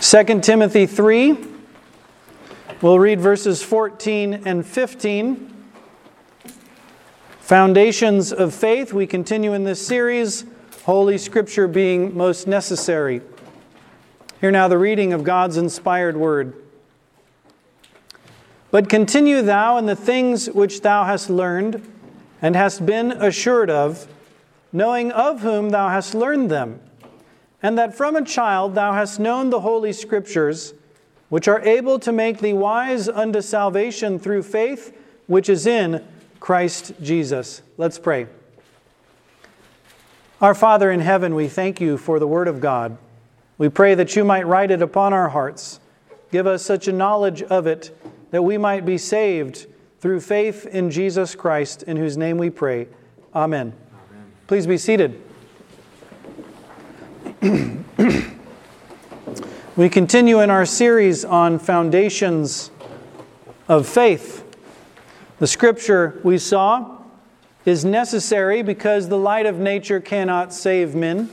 2 Timothy 3. We'll read verses 14 and 15. Foundations of Faith. We continue in this series, Holy Scripture being most necessary. Hear now the reading of God's inspired word. But continue thou in the things which thou hast learned and hast been assured of, knowing of whom thou hast learned them and that from a child thou hast known the Holy Scriptures, which are able to make thee wise unto salvation through faith which is in Christ Jesus. Let's pray. Our Father in heaven, we thank you for the Word of God. We pray that you might write it upon our hearts. Give us such a knowledge of it that we might be saved through faith in Jesus Christ, in whose name we pray. Amen. Amen. Please be seated. We continue in our series on foundations of faith. The scripture we saw is necessary because the light of nature cannot save men.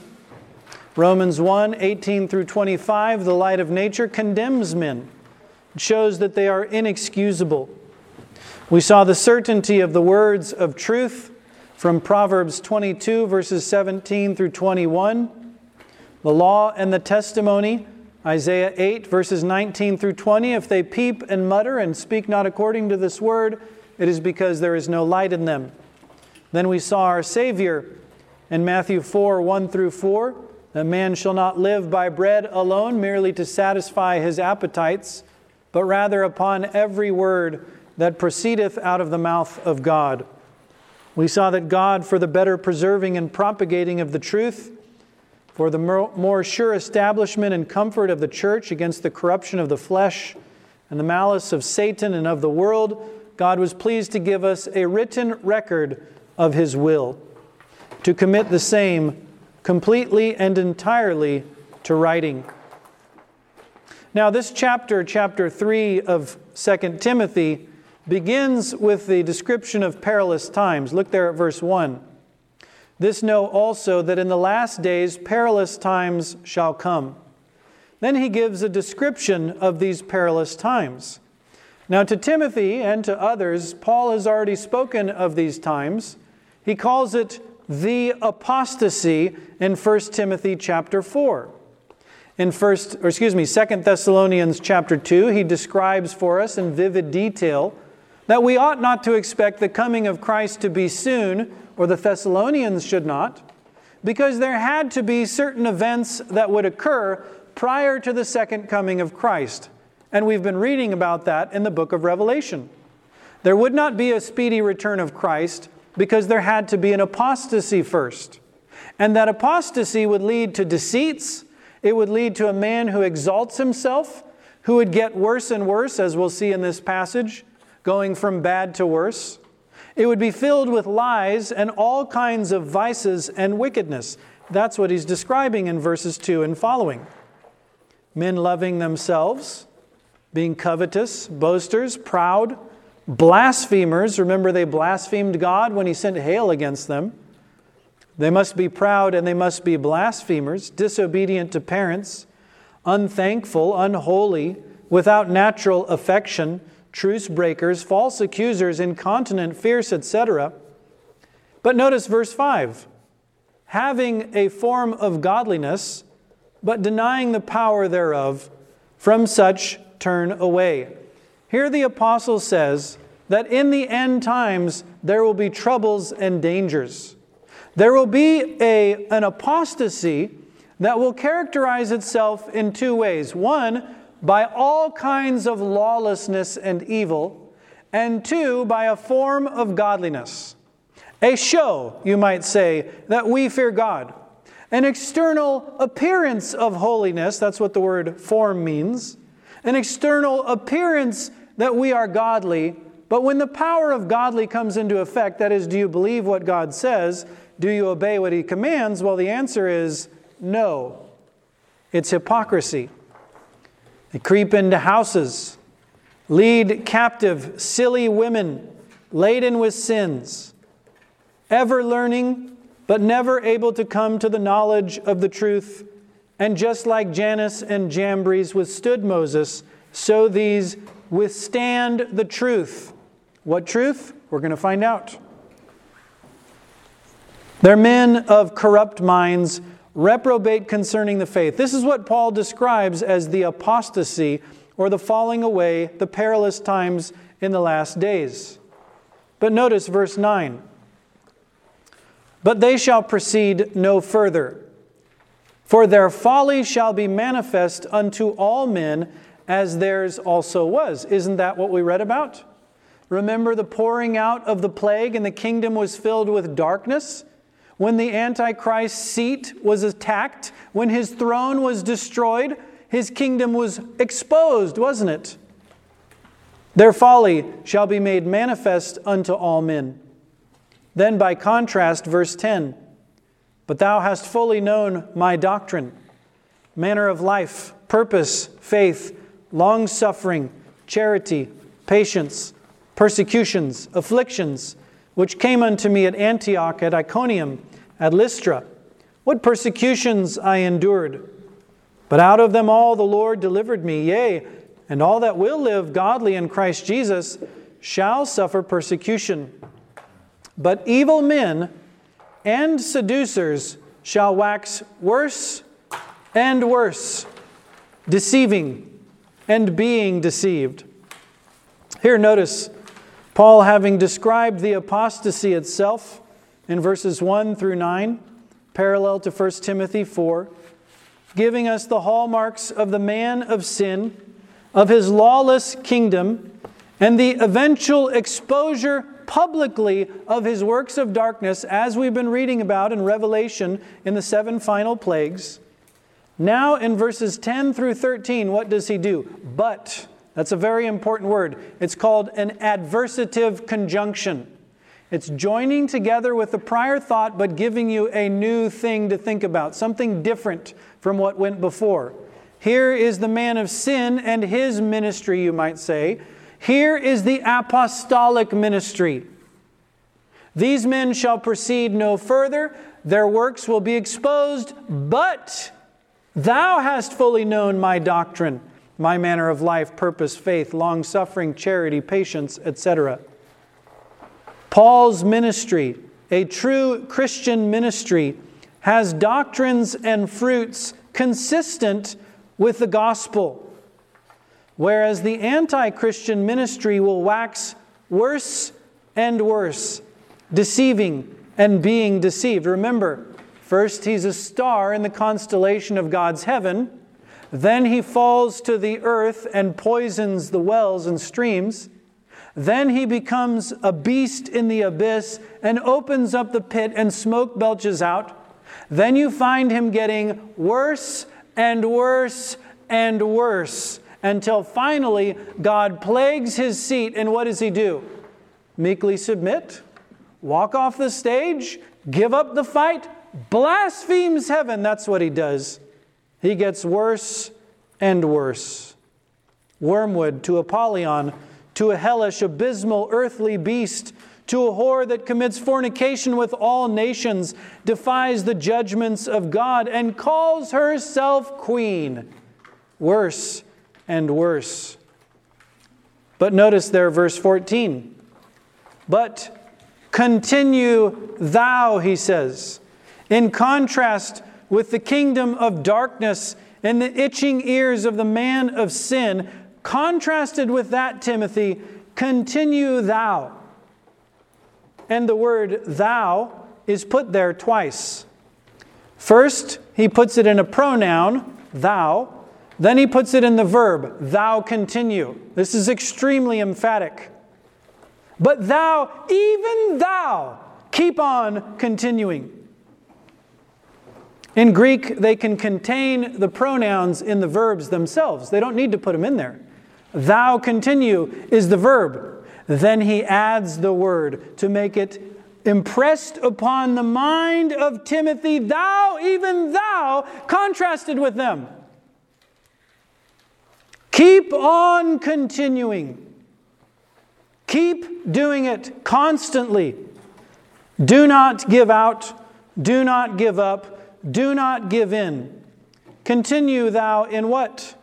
Romans 1 18 through 25, the light of nature condemns men. It shows that they are inexcusable. We saw the certainty of the words of truth from Proverbs 22, verses 17 through 21 the law and the testimony, Isaiah 8, verses 19 through 20. If they peep and mutter and speak not according to this word, it is because there is no light in them. Then we saw our Savior in Matthew 4 1 through 4 that man shall not live by bread alone, merely to satisfy his appetites, but rather upon every word that proceedeth out of the mouth of God. We saw that God, for the better preserving and propagating of the truth, for the more sure establishment and comfort of the church against the corruption of the flesh and the malice of Satan and of the world, God was pleased to give us a written record of his will, to commit the same completely and entirely to writing. Now, this chapter, chapter 3 of 2 Timothy, begins with the description of perilous times. Look there at verse 1. This know also that in the last days perilous times shall come. Then he gives a description of these perilous times. Now, to Timothy and to others, Paul has already spoken of these times. He calls it the apostasy in 1 Timothy chapter 4. In first, or excuse me, 2 Thessalonians chapter 2, he describes for us in vivid detail that we ought not to expect the coming of Christ to be soon or the Thessalonians should not, because there had to be certain events that would occur prior to the second coming of Christ. And we've been reading about that in the book of Revelation. There would not be a speedy return of Christ because there had to be an apostasy first. And that apostasy would lead to deceits, it would lead to a man who exalts himself, who would get worse and worse, as we'll see in this passage, going from bad to worse. It would be filled with lies and all kinds of vices and wickedness. That's what he's describing in verses 2 and following. Men loving themselves, being covetous, boasters, proud, blasphemers. Remember, they blasphemed God when he sent hail against them. They must be proud and they must be blasphemers, disobedient to parents, unthankful, unholy, without natural affection truce breakers, false accusers, incontinent, fierce, etc. But notice verse 5 having a form of godliness, but denying the power thereof, from such turn away. Here the apostle says that in the end times there will be troubles and dangers. There will be a, an apostasy that will characterize itself in two ways. One, by all kinds of lawlessness and evil, and two, by a form of godliness. A show, you might say, that we fear God. An external appearance of holiness, that's what the word form means. An external appearance that we are godly, but when the power of godly comes into effect, that is, do you believe what God says? Do you obey what He commands? Well, the answer is no. It's hypocrisy. They creep into houses, lead captive silly women laden with sins, ever learning, but never able to come to the knowledge of the truth, And just like Jannes and Jambres withstood Moses, so these withstand the truth. What truth? We're going to find out. They're men of corrupt minds, reprobate concerning the faith. This is what Paul describes as the apostasy or the falling away, the perilous times in the last days. But notice verse 9. But they shall proceed no further. For their folly shall be manifest unto all men, as theirs also was. Isn't that what we read about? Remember the pouring out of the plague, and the kingdom was filled with darkness? When the Antichrist's seat was attacked, when his throne was destroyed, his kingdom was exposed, wasn't it? Their folly shall be made manifest unto all men. Then, by contrast, verse 10 But thou hast fully known my doctrine, manner of life, purpose, faith, long suffering, charity, patience, persecutions, afflictions, which came unto me at Antioch, at Iconium, at Lystra. What persecutions I endured! But out of them all the Lord delivered me, yea, and all that will live godly in Christ Jesus shall suffer persecution. But evil men and seducers shall wax worse and worse, deceiving and being deceived. Here, notice Paul having described the apostasy itself in verses 1 through 9, parallel to 1 Timothy 4, giving us the hallmarks of the man of sin of his lawless kingdom and the eventual exposure publicly of his works of darkness, as we've been reading about in Revelation in the seven final plagues. Now, in verses 10 through 13, what does he do? But, that's a very important word. It's called an adversative conjunction. It's joining together with the prior thought, but giving you a new thing to think about, something different from what went before. Here is the man of sin and his ministry, you might say. Here is the apostolic ministry. These men shall proceed no further, their works will be exposed, but thou hast fully known my doctrine, my manner of life, purpose, faith, long suffering, charity, patience, etc. Paul's ministry, a true Christian ministry, has doctrines and fruits consistent with the gospel, whereas the anti Christian ministry will wax worse and worse, deceiving and being deceived. Remember, first he's a star in the constellation of God's heaven, then he falls to the earth and poisons the wells and streams. Then he becomes a beast in the abyss and opens up the pit, and smoke belches out. Then you find him getting worse and worse and worse until finally God plagues his seat. And what does he do? Meekly submit, walk off the stage, give up the fight, blasphemes heaven. That's what he does. He gets worse and worse. Wormwood to Apollyon, to a hellish, abysmal, earthly beast to a whore that commits fornication with all nations, defies the judgments of God, and calls herself queen. Worse and worse. But notice there, verse 14. But continue thou, he says, in contrast with the kingdom of darkness and the itching ears of the man of sin, contrasted with that, Timothy, continue thou and the word thou is put there twice. First, he puts it in a pronoun, thou. Then he puts it in the verb, thou continue. This is extremely emphatic. But thou, even thou, keep on continuing. In Greek, they can contain the pronouns in the verbs themselves. They don't need to put them in there. Thou continue is the verb. Then he adds the word to make it impressed upon the mind of Timothy, thou, even thou, contrasted with them. Keep on continuing. Keep doing it constantly. Do not give out. Do not give up. Do not give in. Continue thou in what?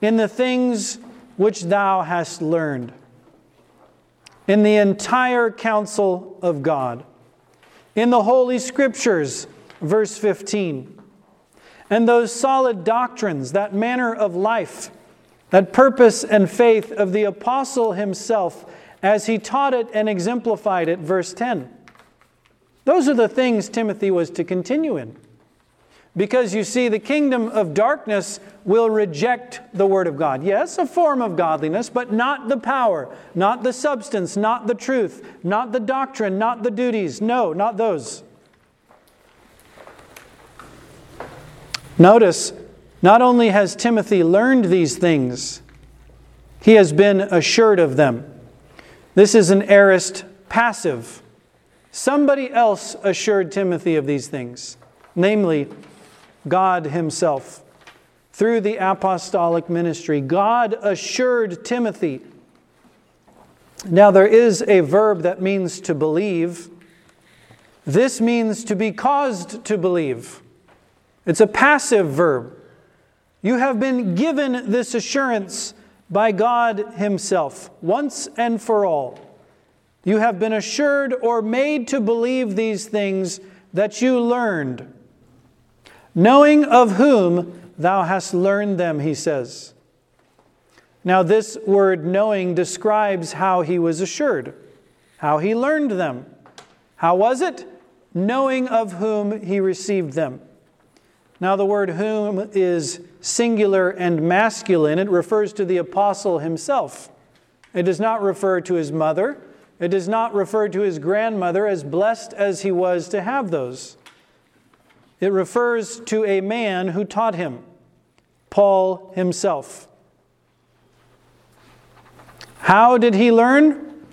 In the things which thou hast learned. In the entire counsel of God. In the Holy Scriptures, verse 15. And those solid doctrines, that manner of life, that purpose and faith of the apostle himself as he taught it and exemplified it, verse 10. Those are the things Timothy was to continue in. Because you see, the kingdom of darkness will reject the Word of God. Yes, a form of godliness, but not the power, not the substance, not the truth, not the doctrine, not the duties. No, not those. Notice, not only has Timothy learned these things, he has been assured of them. This is an aorist passive. Somebody else assured Timothy of these things, namely God Himself. Through the apostolic ministry, God assured Timothy. Now, there is a verb that means to believe. This means to be caused to believe. It's a passive verb. You have been given this assurance by God Himself, once and for all. You have been assured or made to believe these things that you learned, knowing of whom thou hast learned them, he says. Now, this word knowing describes how he was assured, how he learned them. How was it? Knowing of whom he received them. Now, the word whom is singular and masculine. It refers to the apostle himself. It does not refer to his mother. It does not refer to his grandmother, as blessed as he was to have those. It refers to a man who taught him, Paul himself. How did he learn?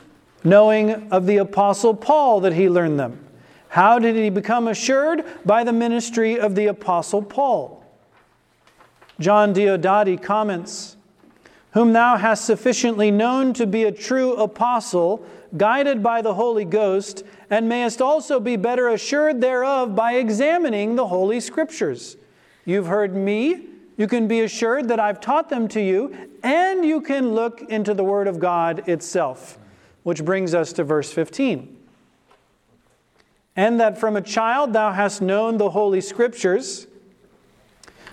Knowing of the apostle Paul that he learned them. How did he become assured? By the ministry of the apostle Paul. John Diodati comments, Whom thou hast sufficiently known to be a true apostle, guided by the Holy Ghost, and mayest also be better assured thereof by examining the Holy Scriptures. You've heard me. You can be assured that I've taught them to you, and you can look into the Word of God itself. Which brings us to verse 15. And that from a child thou hast known the Holy Scriptures,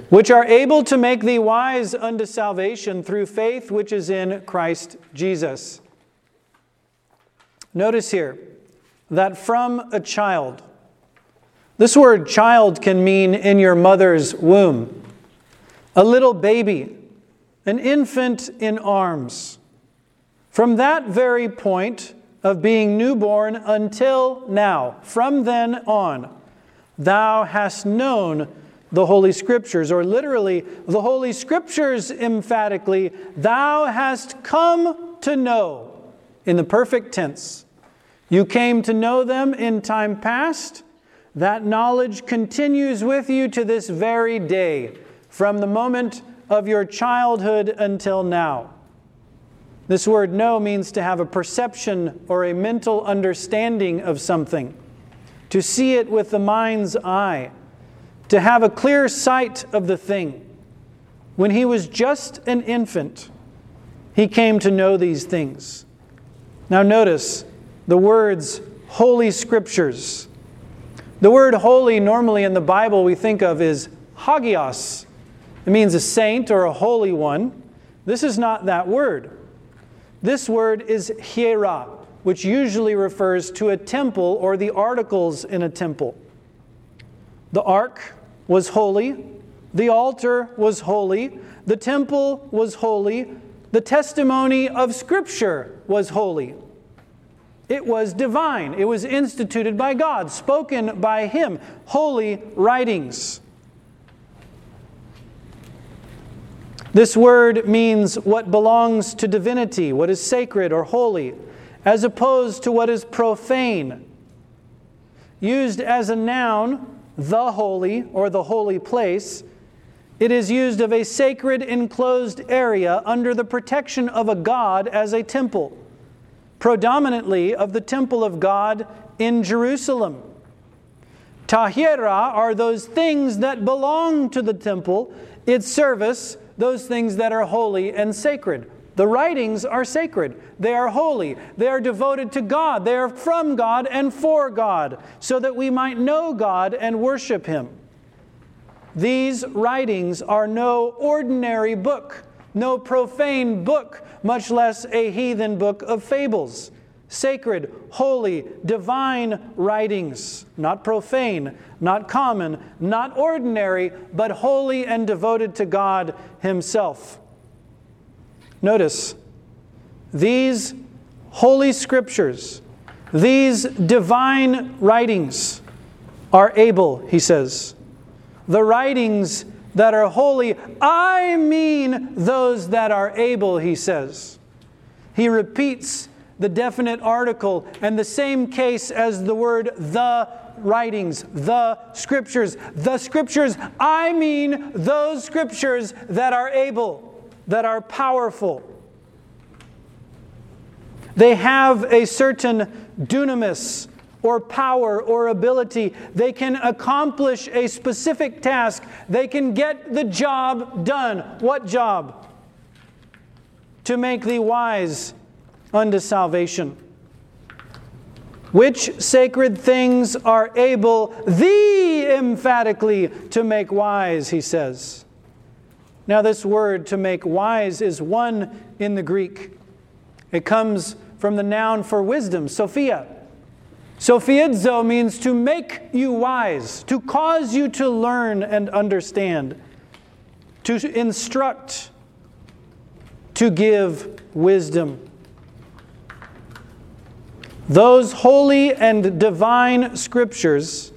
which are able to make thee wise unto salvation through faith which is in Christ Jesus. Notice here that from a child, this word child can mean in your mother's womb, a little baby, an infant in arms. From that very point of being newborn until now, from then on, thou hast known the Holy Scriptures, or literally, the Holy Scriptures emphatically, thou hast come to know in the perfect tense. You came to know them in time past. That knowledge continues with you to this very day, from the moment of your childhood until now. This word know means to have a perception or a mental understanding of something, to see it with the mind's eye, to have a clear sight of the thing. When he was just an infant, he came to know these things. Now, notice the words Holy Scriptures. The word holy, normally in the Bible, we think of is hagios. It means a saint or a holy one. This is not that word. This word is hiera, which usually refers to a temple or the articles in a temple. The ark was holy, the altar was holy, the temple was holy, the testimony of Scripture was holy. It was divine. It was instituted by God, spoken by Him. Holy writings. This word means what belongs to divinity, what is sacred or holy, as opposed to what is profane. Used as a noun, the holy or the holy place, it is used of a sacred enclosed area under the protection of a god as a temple predominantly of the temple of God in Jerusalem. Ta hiera are those things that belong to the temple, its service, those things that are holy and sacred. The writings are sacred. They are holy. They are devoted to God. They are from God and for God, so that we might know God and worship Him. These writings are no ordinary book, no profane book, much less a heathen book of fables. Sacred, holy, divine writings, not profane, not common, not ordinary, but holy and devoted to God Himself. Notice, these holy scriptures, these divine writings are able, he says. The writings that are holy, I mean those that are able, he says. He repeats the definite article and the same case as the word the writings, the scriptures. The scriptures, I mean those scriptures that are able that are powerful. They have a certain dunamis or power or ability. They can accomplish a specific task. They can get the job done. What job? To make thee wise unto salvation. Which sacred things are able thee emphatically to make wise, he says. Now, this word to make wise is one in the Greek. It comes from the noun for wisdom, Sophia. Sophiadzo means to make you wise, to cause you to learn and understand, to instruct, to give wisdom. Those holy and divine scriptures,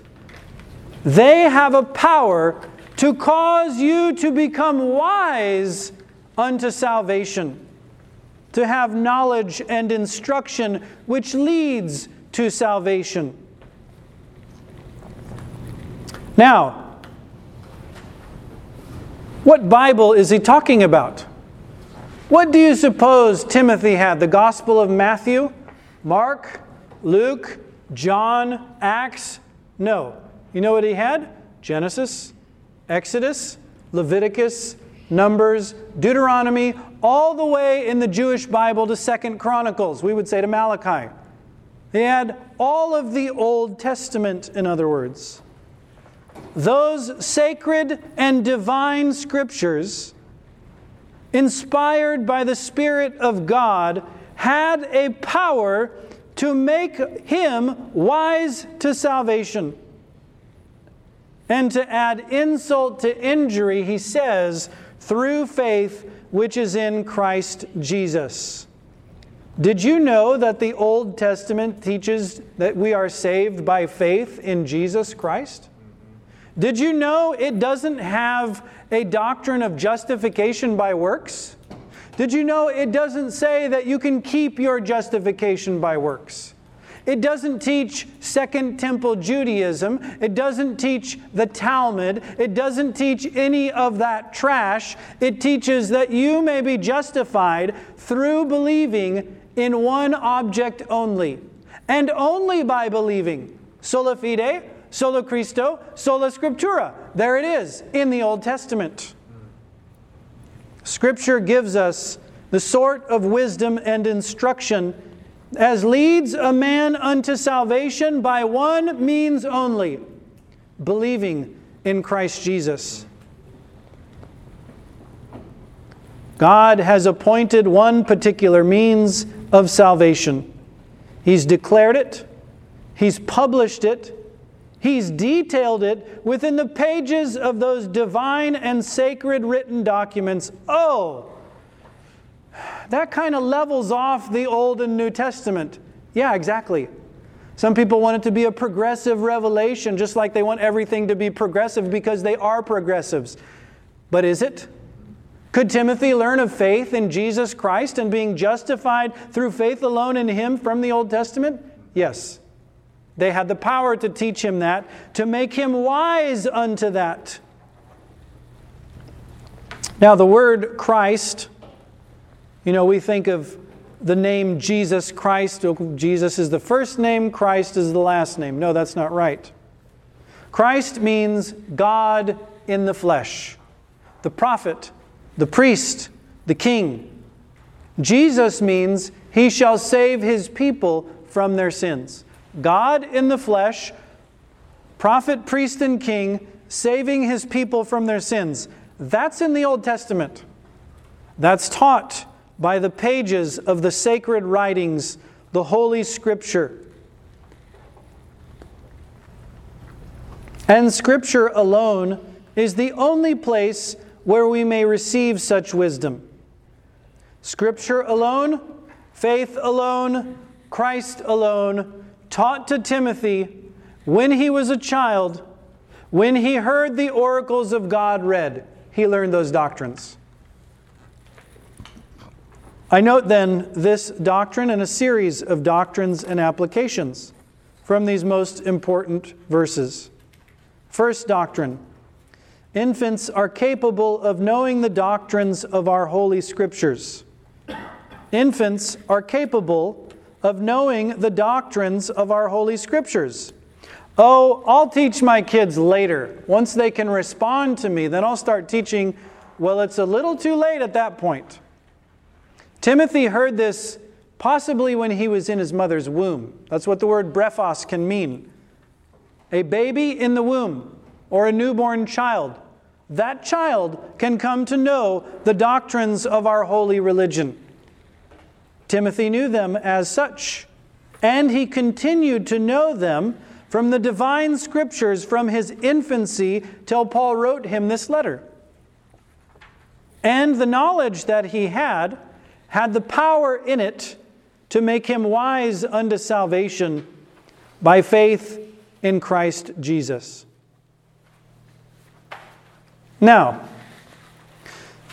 they have a power to cause you to become wise unto salvation, to have knowledge and instruction which leads to salvation. Now, what Bible is he talking about? What do you suppose Timothy had? The Gospel of Matthew, Mark, Luke, John, Acts? No. You know what he had? Genesis, Exodus, Leviticus, Numbers, Deuteronomy, all the way in the Jewish Bible to Second Chronicles. We would say to Malachi. They had all of the Old Testament, in other words. Those sacred and divine scriptures, inspired by the Spirit of God, had a power to make him wise to salvation. And to add insult to injury, he says, through faith which is in Christ Jesus. Did you know that the Old Testament teaches that we are saved by faith in Jesus Christ? Did you know it doesn't have a doctrine of justification by works? Did you know it doesn't say that you can keep your justification by works? It doesn't teach Second Temple Judaism. It doesn't teach the Talmud. It doesn't teach any of that trash. It teaches that you may be justified through believing in one object only, and only by believing. Sola fide, sola Christo, sola scriptura. There it is in the Old Testament. Scripture gives us the sort of wisdom and instruction as leads a man unto salvation by one means only believing in Christ Jesus. God has appointed one particular means of salvation. He's declared it, He's published it, He's detailed it within the pages of those divine and sacred written documents. Oh, that kind of levels off the Old and New Testament. Yeah, exactly. Some people want it to be a progressive revelation, just like they want everything to be progressive because they are progressives. But is it? Could Timothy learn of faith in Jesus Christ and being justified through faith alone in Him from the Old Testament? Yes. They had the power to teach him that, to make him wise unto that. Now, the word Christ you know, we think of the name Jesus Christ. Oh, Jesus is the first name, Christ is the last name. No, that's not right. Christ means God in the flesh, the prophet, the priest, the king. Jesus means he shall save his people from their sins. God in the flesh, prophet, priest, and king, saving his people from their sins. That's in the Old Testament. That's taught by the pages of the sacred writings, the Holy Scripture. And Scripture alone is the only place where we may receive such wisdom. Scripture alone, faith alone, Christ alone, taught to Timothy when he was a child, when he heard the oracles of God read, he learned those doctrines. I note then this doctrine and a series of doctrines and applications from these most important verses. First doctrine infants are capable of knowing the doctrines of our Holy Scriptures. Infants are capable of knowing the doctrines of our Holy Scriptures. Oh, I'll teach my kids later. Once they can respond to me, then I'll start teaching. Well, it's a little too late at that point. Timothy heard this possibly when he was in his mother's womb. That's what the word brephos can mean. A baby in the womb or a newborn child. That child can come to know the doctrines of our holy religion. Timothy knew them as such, and he continued to know them from the divine scriptures from his infancy till Paul wrote him this letter. And the knowledge that he had had the power in it to make him wise unto salvation by faith in Christ Jesus. Now,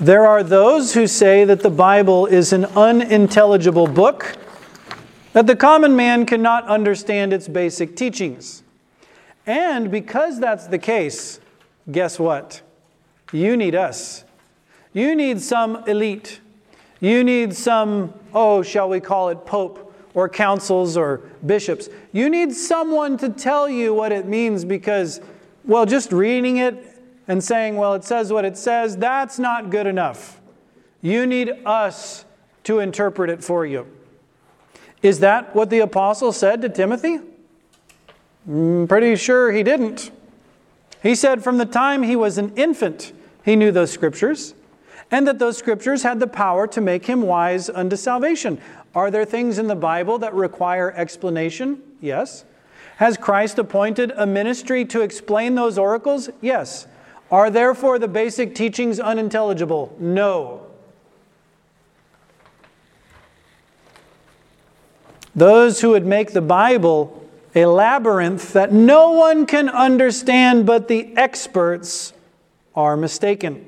there are those who say that the Bible is an unintelligible book that the common man cannot understand its basic teachings. And because that's the case, guess what? You need us. You need some elite. You need some, oh, shall we call it pope or councils or bishops. You need someone to tell you what it means because, well, just reading it and saying, well, it says what it says, that's not good enough. You need us to interpret it for you. Is that what the apostle said to Timothy? I'm mm, pretty sure he didn't. He said from the time he was an infant, he knew those scriptures, and that those scriptures had the power to make him wise unto salvation. Are there things in the Bible that require explanation? Yes. Has Christ appointed a ministry to explain those oracles? Yes. Are therefore the basic teachings unintelligible? No. Those who would make the Bible a labyrinth that no one can understand but the experts are mistaken.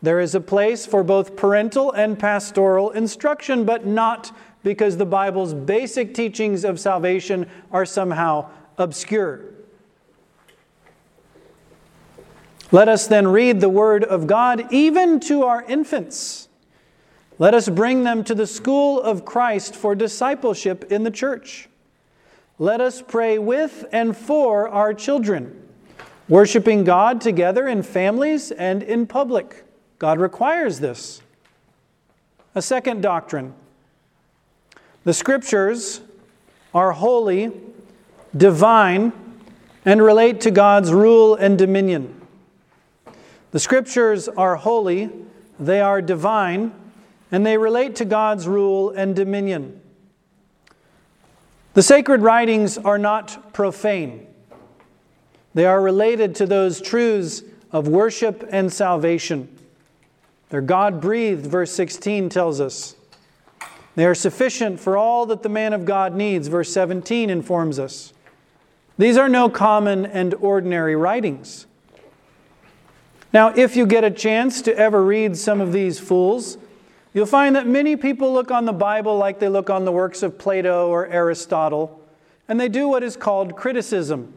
There is a place for both parental and pastoral instruction, but not because the Bible's basic teachings of salvation are somehow obscure. Let us then read the Word of God even to our infants let us bring them to the school of Christ for discipleship in the church. Let us pray with and for our children, worshiping God together in families and in public. God requires this. A second doctrine the scriptures are holy, divine, and relate to God's rule and dominion. The scriptures are holy, they are divine, and they relate to God's rule and dominion. The sacred writings are not profane. They are related to those truths of worship and salvation. They're God breathed, verse 16 tells us. They are sufficient for all that the man of God needs, verse 17 informs us. These are no common and ordinary writings. Now, if you get a chance to ever read some of these fools, You'll find that many people look on the Bible like they look on the works of Plato or Aristotle, and they do what is called criticism.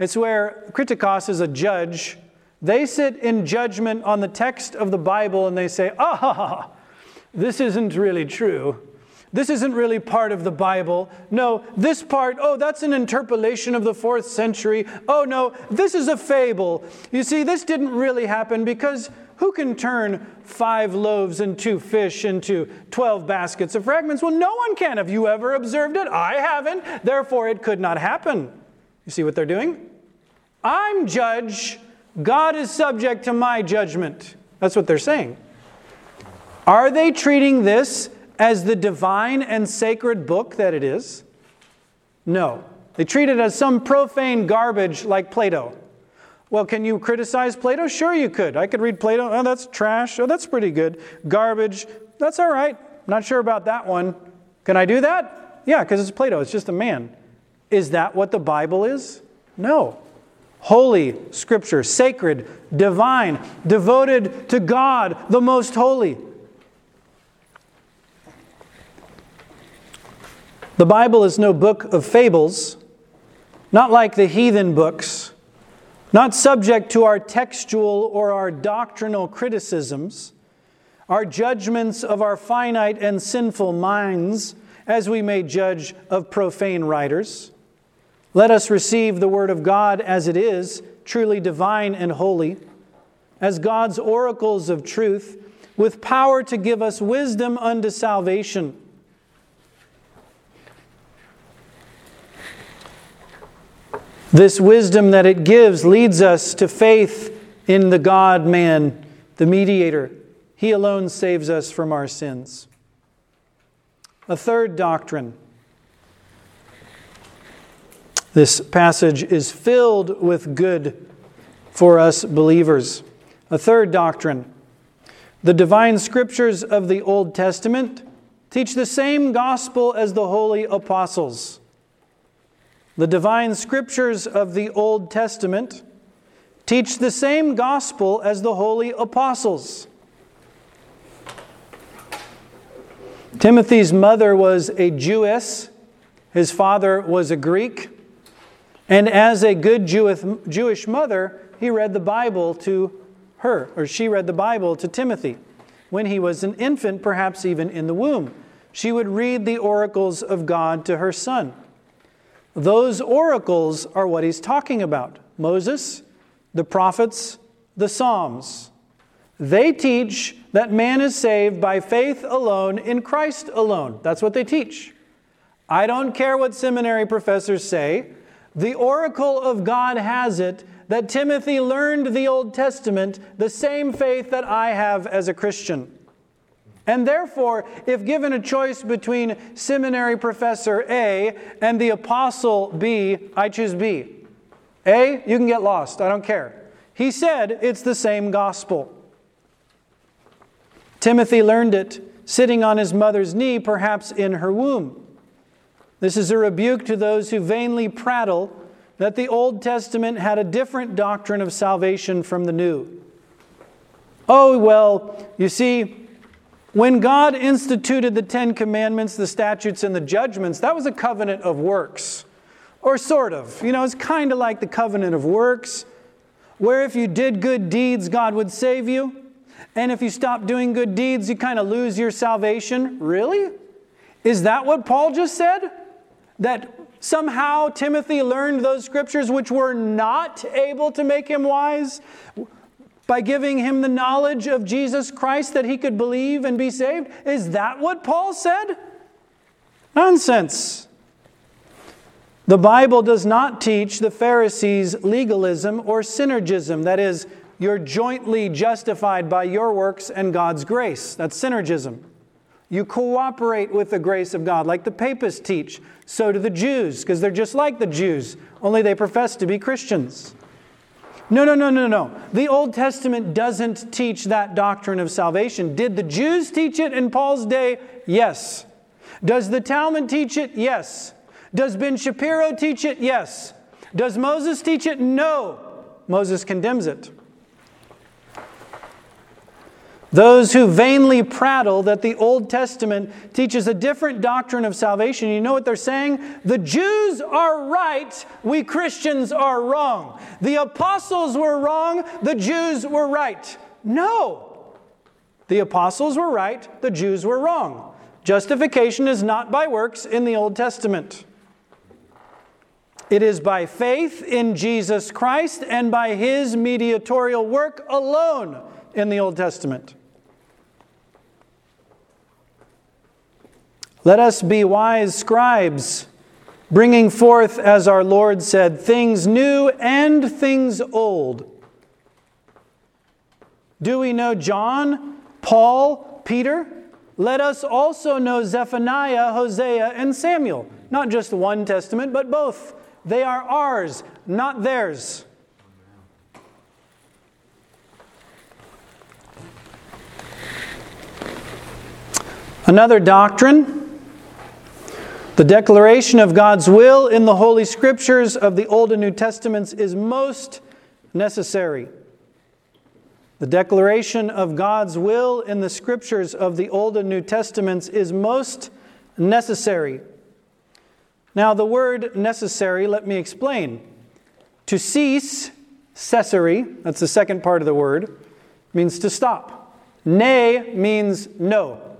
It's where kritikos is a judge. They sit in judgment on the text of the Bible and they say, ah, this isn't really true. This isn't really part of the Bible. No, this part, oh, that's an interpolation of the fourth century. Oh, no, this is a fable. You see, this didn't really happen because who can turn five loaves and two fish into 12 baskets of fragments? Well, no one can. Have you ever observed it? I haven't. Therefore, it could not happen. You see what they're doing? I'm judge. God is subject to my judgment. That's what they're saying. Are they treating this as the divine and sacred book that it is? No. They treat it as some profane garbage like Plato. Well, can you criticize Plato? Sure, you could. I could read Plato. Oh, that's trash. Oh, that's pretty good. Garbage. That's all right. Not sure about that one. Can I do that? Yeah, because it's Plato. It's just a man. Is that what the Bible is? No. Holy Scripture, sacred, divine, devoted to God, the most holy. The Bible is no book of fables, not like the heathen books, not subject to our textual or our doctrinal criticisms, our judgments of our finite and sinful minds, as we may judge of profane writers. Let us receive the Word of God as it is, truly divine and holy, as God's oracles of truth, with power to give us wisdom unto salvation This wisdom that it gives leads us to faith in the God man, the mediator. He alone saves us from our sins. A third doctrine. This passage is filled with good for us believers. A third doctrine. The divine scriptures of the Old Testament teach the same gospel as the holy apostles. The divine scriptures of the Old Testament teach the same gospel as the holy apostles. Timothy's mother was a Jewess, his father was a Greek, and as a good Jewish mother, he read the Bible to her, or she read the Bible to Timothy when he was an infant, perhaps even in the womb. She would read the oracles of God to her son. Those oracles are what he's talking about Moses, the prophets, the Psalms. They teach that man is saved by faith alone in Christ alone. That's what they teach. I don't care what seminary professors say. The oracle of God has it that Timothy learned the Old Testament, the same faith that I have as a Christian. And therefore, if given a choice between seminary professor A and the apostle B, I choose B. A, you can get lost. I don't care. He said it's the same gospel. Timothy learned it sitting on his mother's knee, perhaps in her womb. This is a rebuke to those who vainly prattle that the Old Testament had a different doctrine of salvation from the New. Oh, well, you see, when God instituted the Ten Commandments, the statutes, and the judgments, that was a covenant of works. Or sort of. You know, it's kind of like the covenant of works, where if you did good deeds, God would save you. And if you stop doing good deeds, you kind of lose your salvation. Really? Is that what Paul just said? That somehow Timothy learned those scriptures which were not able to make him wise? By giving him the knowledge of Jesus Christ that he could believe and be saved? Is that what Paul said? Nonsense. The Bible does not teach the Pharisees legalism or synergism. That is, you're jointly justified by your works and God's grace. That's synergism. You cooperate with the grace of God, like the papists teach. So do the Jews, because they're just like the Jews, only they profess to be Christians. No, no, no, no, no. The Old Testament doesn't teach that doctrine of salvation. Did the Jews teach it in Paul's day? Yes. Does the Talmud teach it? Yes. Does Ben Shapiro teach it? Yes. Does Moses teach it? No. Moses condemns it. Those who vainly prattle that the Old Testament teaches a different doctrine of salvation, you know what they're saying? The Jews are right, we Christians are wrong. The apostles were wrong, the Jews were right. No. The apostles were right, the Jews were wrong. Justification is not by works in the Old Testament. It is by faith in Jesus Christ and by his mediatorial work alone in the Old Testament. Let us be wise scribes, bringing forth, as our Lord said, things new and things old. Do we know John, Paul, Peter? Let us also know Zephaniah, Hosea, and Samuel. Not just one testament, but both. They are ours, not theirs. Another doctrine the declaration of God's will in the Holy Scriptures of the Old and New Testaments is most necessary. The declaration of God's will in the Scriptures of the Old and New Testaments is most necessary. Now, the word necessary, let me explain. To cease, cessary, that's the second part of the word, means to stop. Nay means no.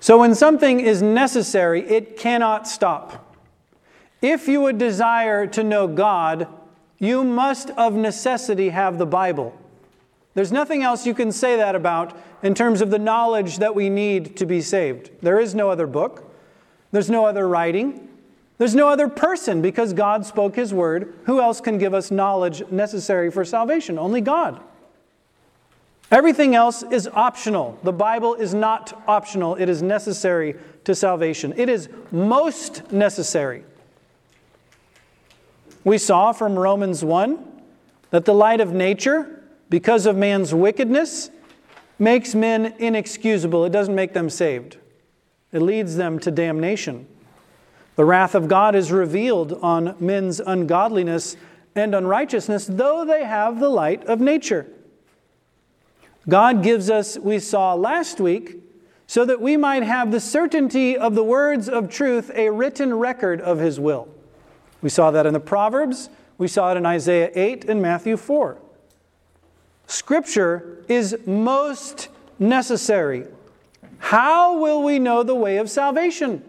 So when something is necessary, it cannot stop. If you would desire to know God, you must of necessity have the Bible. There's nothing else you can say that about in terms of the knowledge that we need to be saved. There is no other book, there's no other writing, there's no other person because God spoke His word. Who else can give us knowledge necessary for salvation? Only God. Everything else is optional. The Bible is not optional, it is necessary to salvation. It is most necessary. We saw from Romans 1 that the light of nature, because of man's wickedness, makes men inexcusable. It doesn't make them saved, it leads them to damnation. The wrath of God is revealed on men's ungodliness and unrighteousness, though they have the light of nature. God gives us, we saw last week, so that we might have the certainty of the words of truth, a written record of His will. We saw that in the Proverbs, we saw it in Isaiah 8 and Matthew 4. Scripture is most necessary. How will we know the way of salvation?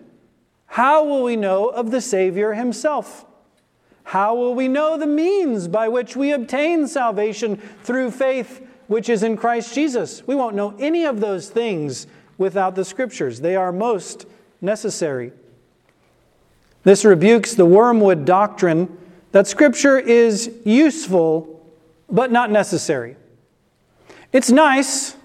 How will we know of the Savior Himself? How will we know the means by which we obtain salvation through faith which is in Christ Jesus. We won't know any of those things without the Scriptures, they are most necessary. This rebukes the wormwood doctrine that Scripture is useful but not necessary. It's nice,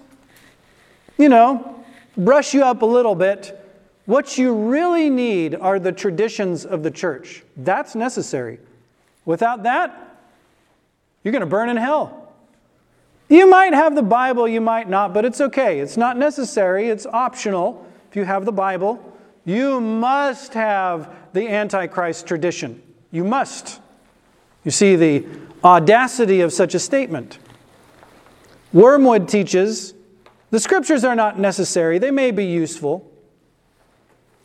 you know, brush you up a little bit. What you really need are the traditions of the church. That's necessary. Without that, you're going to burn in hell. You might have the Bible, you might not, but it's okay. It's not necessary, it's optional if you have the Bible. You must have the Antichrist tradition. You must. You see the audacity of such a statement. Wormwood teaches the scriptures are not necessary, they may be useful.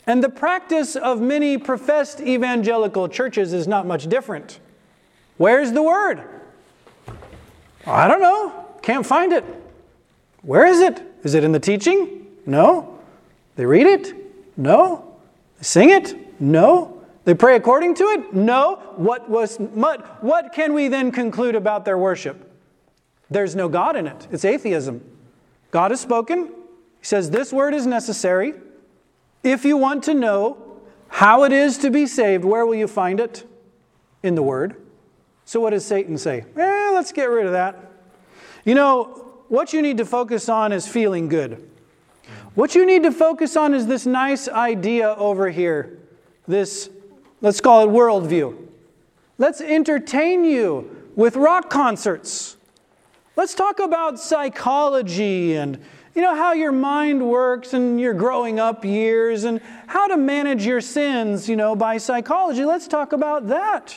And the practice of many professed evangelical churches is not much different. Where's the word? I don't know. Can't find it. Where is it? Is it in the teaching? No. They read it? No. They sing it? No. They pray according to it? No. What was what, what can we then conclude about their worship? There's no God in it. It's atheism. God has spoken. He says this word is necessary. If you want to know how it is to be saved, where will you find it? In the word. So what does Satan say? Eh, let's get rid of that. You know, what you need to focus on is feeling good. What you need to focus on is this nice idea over here, this, let's call it worldview. Let's entertain you with rock concerts. Let's talk about psychology and you know how your mind works and your growing up years and how to manage your sins, you know, by psychology. Let's talk about that.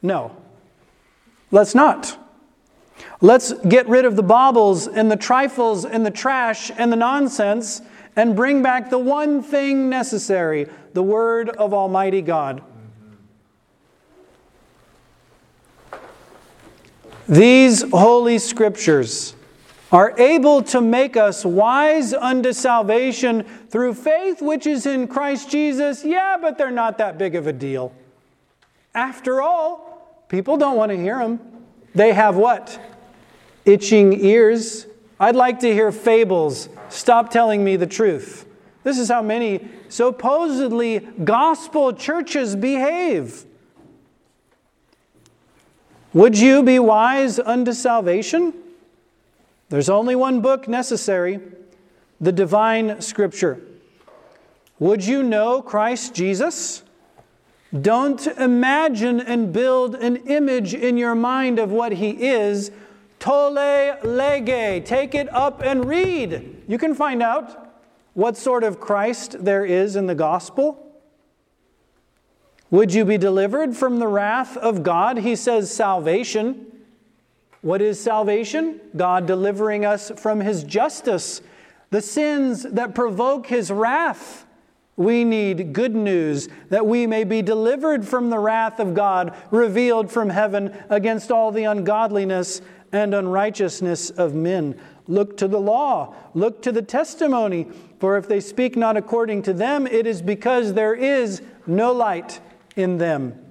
No. Let's not. Let's get rid of the baubles and the trifles and the trash and the nonsense and bring back the one thing necessary the Word of Almighty God. These holy scriptures are able to make us wise unto salvation through faith which is in Christ Jesus. Yeah, but they're not that big of a deal. After all, people don't want to hear them. They have what? Itching ears. I'd like to hear fables. Stop telling me the truth. This is how many supposedly gospel churches behave. Would you be wise unto salvation? There's only one book necessary the divine scripture. Would you know Christ Jesus? Don't imagine and build an image in your mind of what he is. Tolle lege. Take it up and read. You can find out what sort of Christ there is in the gospel. Would you be delivered from the wrath of God? He says salvation. What is salvation? God delivering us from His justice, the sins that provoke His wrath. We need good news that we may be delivered from the wrath of God revealed from heaven against all the ungodliness and unrighteousness of men. Look to the law, look to the testimony, for if they speak not according to them, it is because there is no light in them.